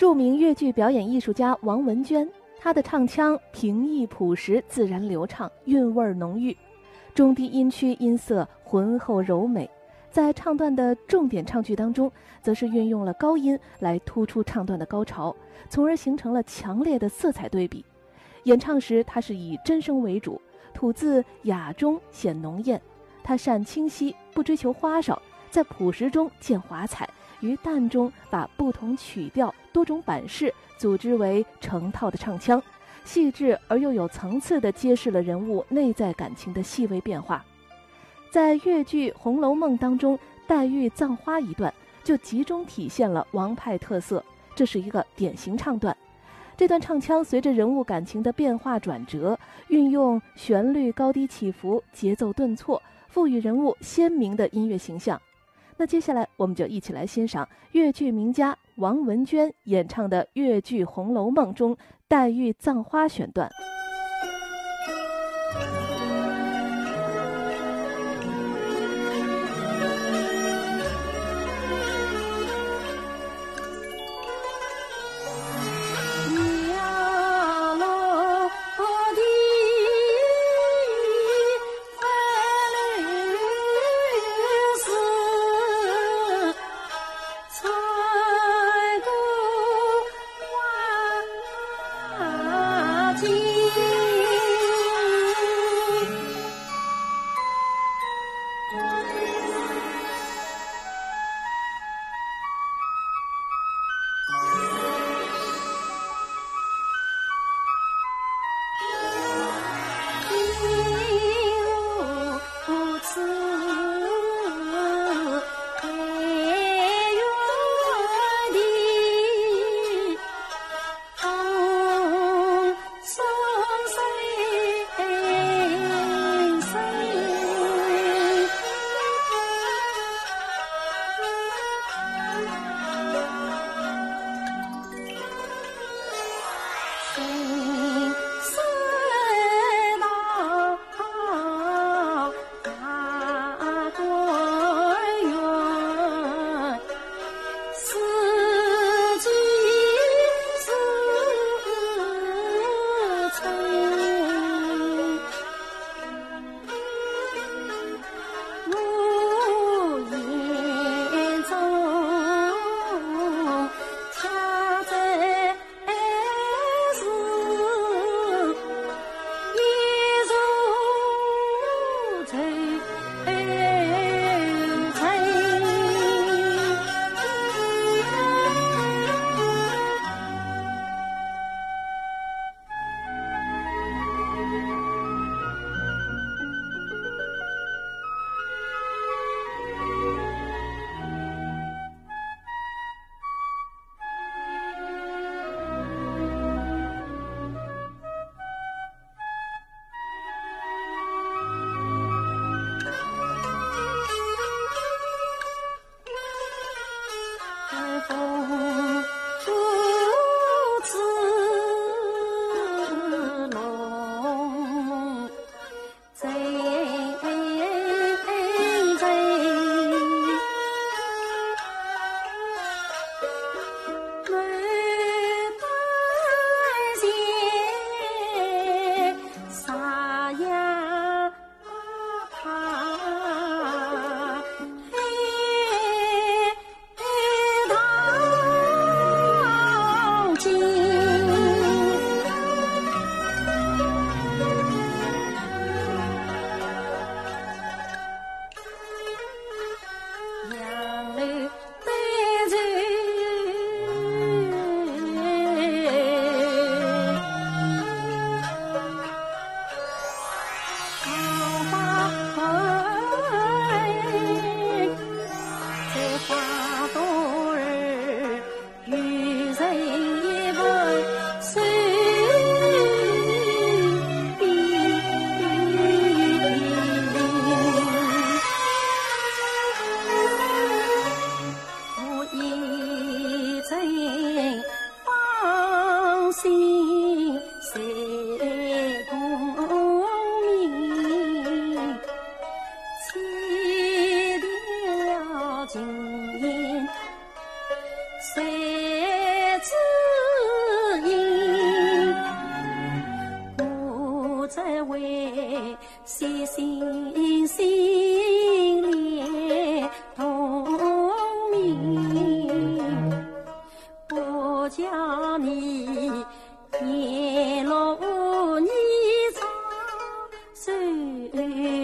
著名越剧表演艺术家王文娟，她的唱腔平易朴实、自然流畅，韵味浓郁，中低音区音色浑厚柔美。在唱段的重点唱句当中，则是运用了高音来突出唱段的高潮，从而形成了强烈的色彩对比。演唱时，他是以真声为主，吐字雅中显浓艳。他善清晰，不追求花哨，在朴实中见华彩，于淡中把不同曲调、多种版式组织为成套的唱腔，细致而又有层次地揭示了人物内在感情的细微变化。在越剧《红楼梦》当中，黛玉葬花一段就集中体现了王派特色，这是一个典型唱段。这段唱腔随着人物感情的变化转折，运用旋律高低起伏、节奏顿挫，赋予人物鲜明的音乐形象。那接下来我们就一起来欣赏越剧名家王文娟演唱的越剧《红楼梦》中黛玉葬花选段。so Oh. Thank.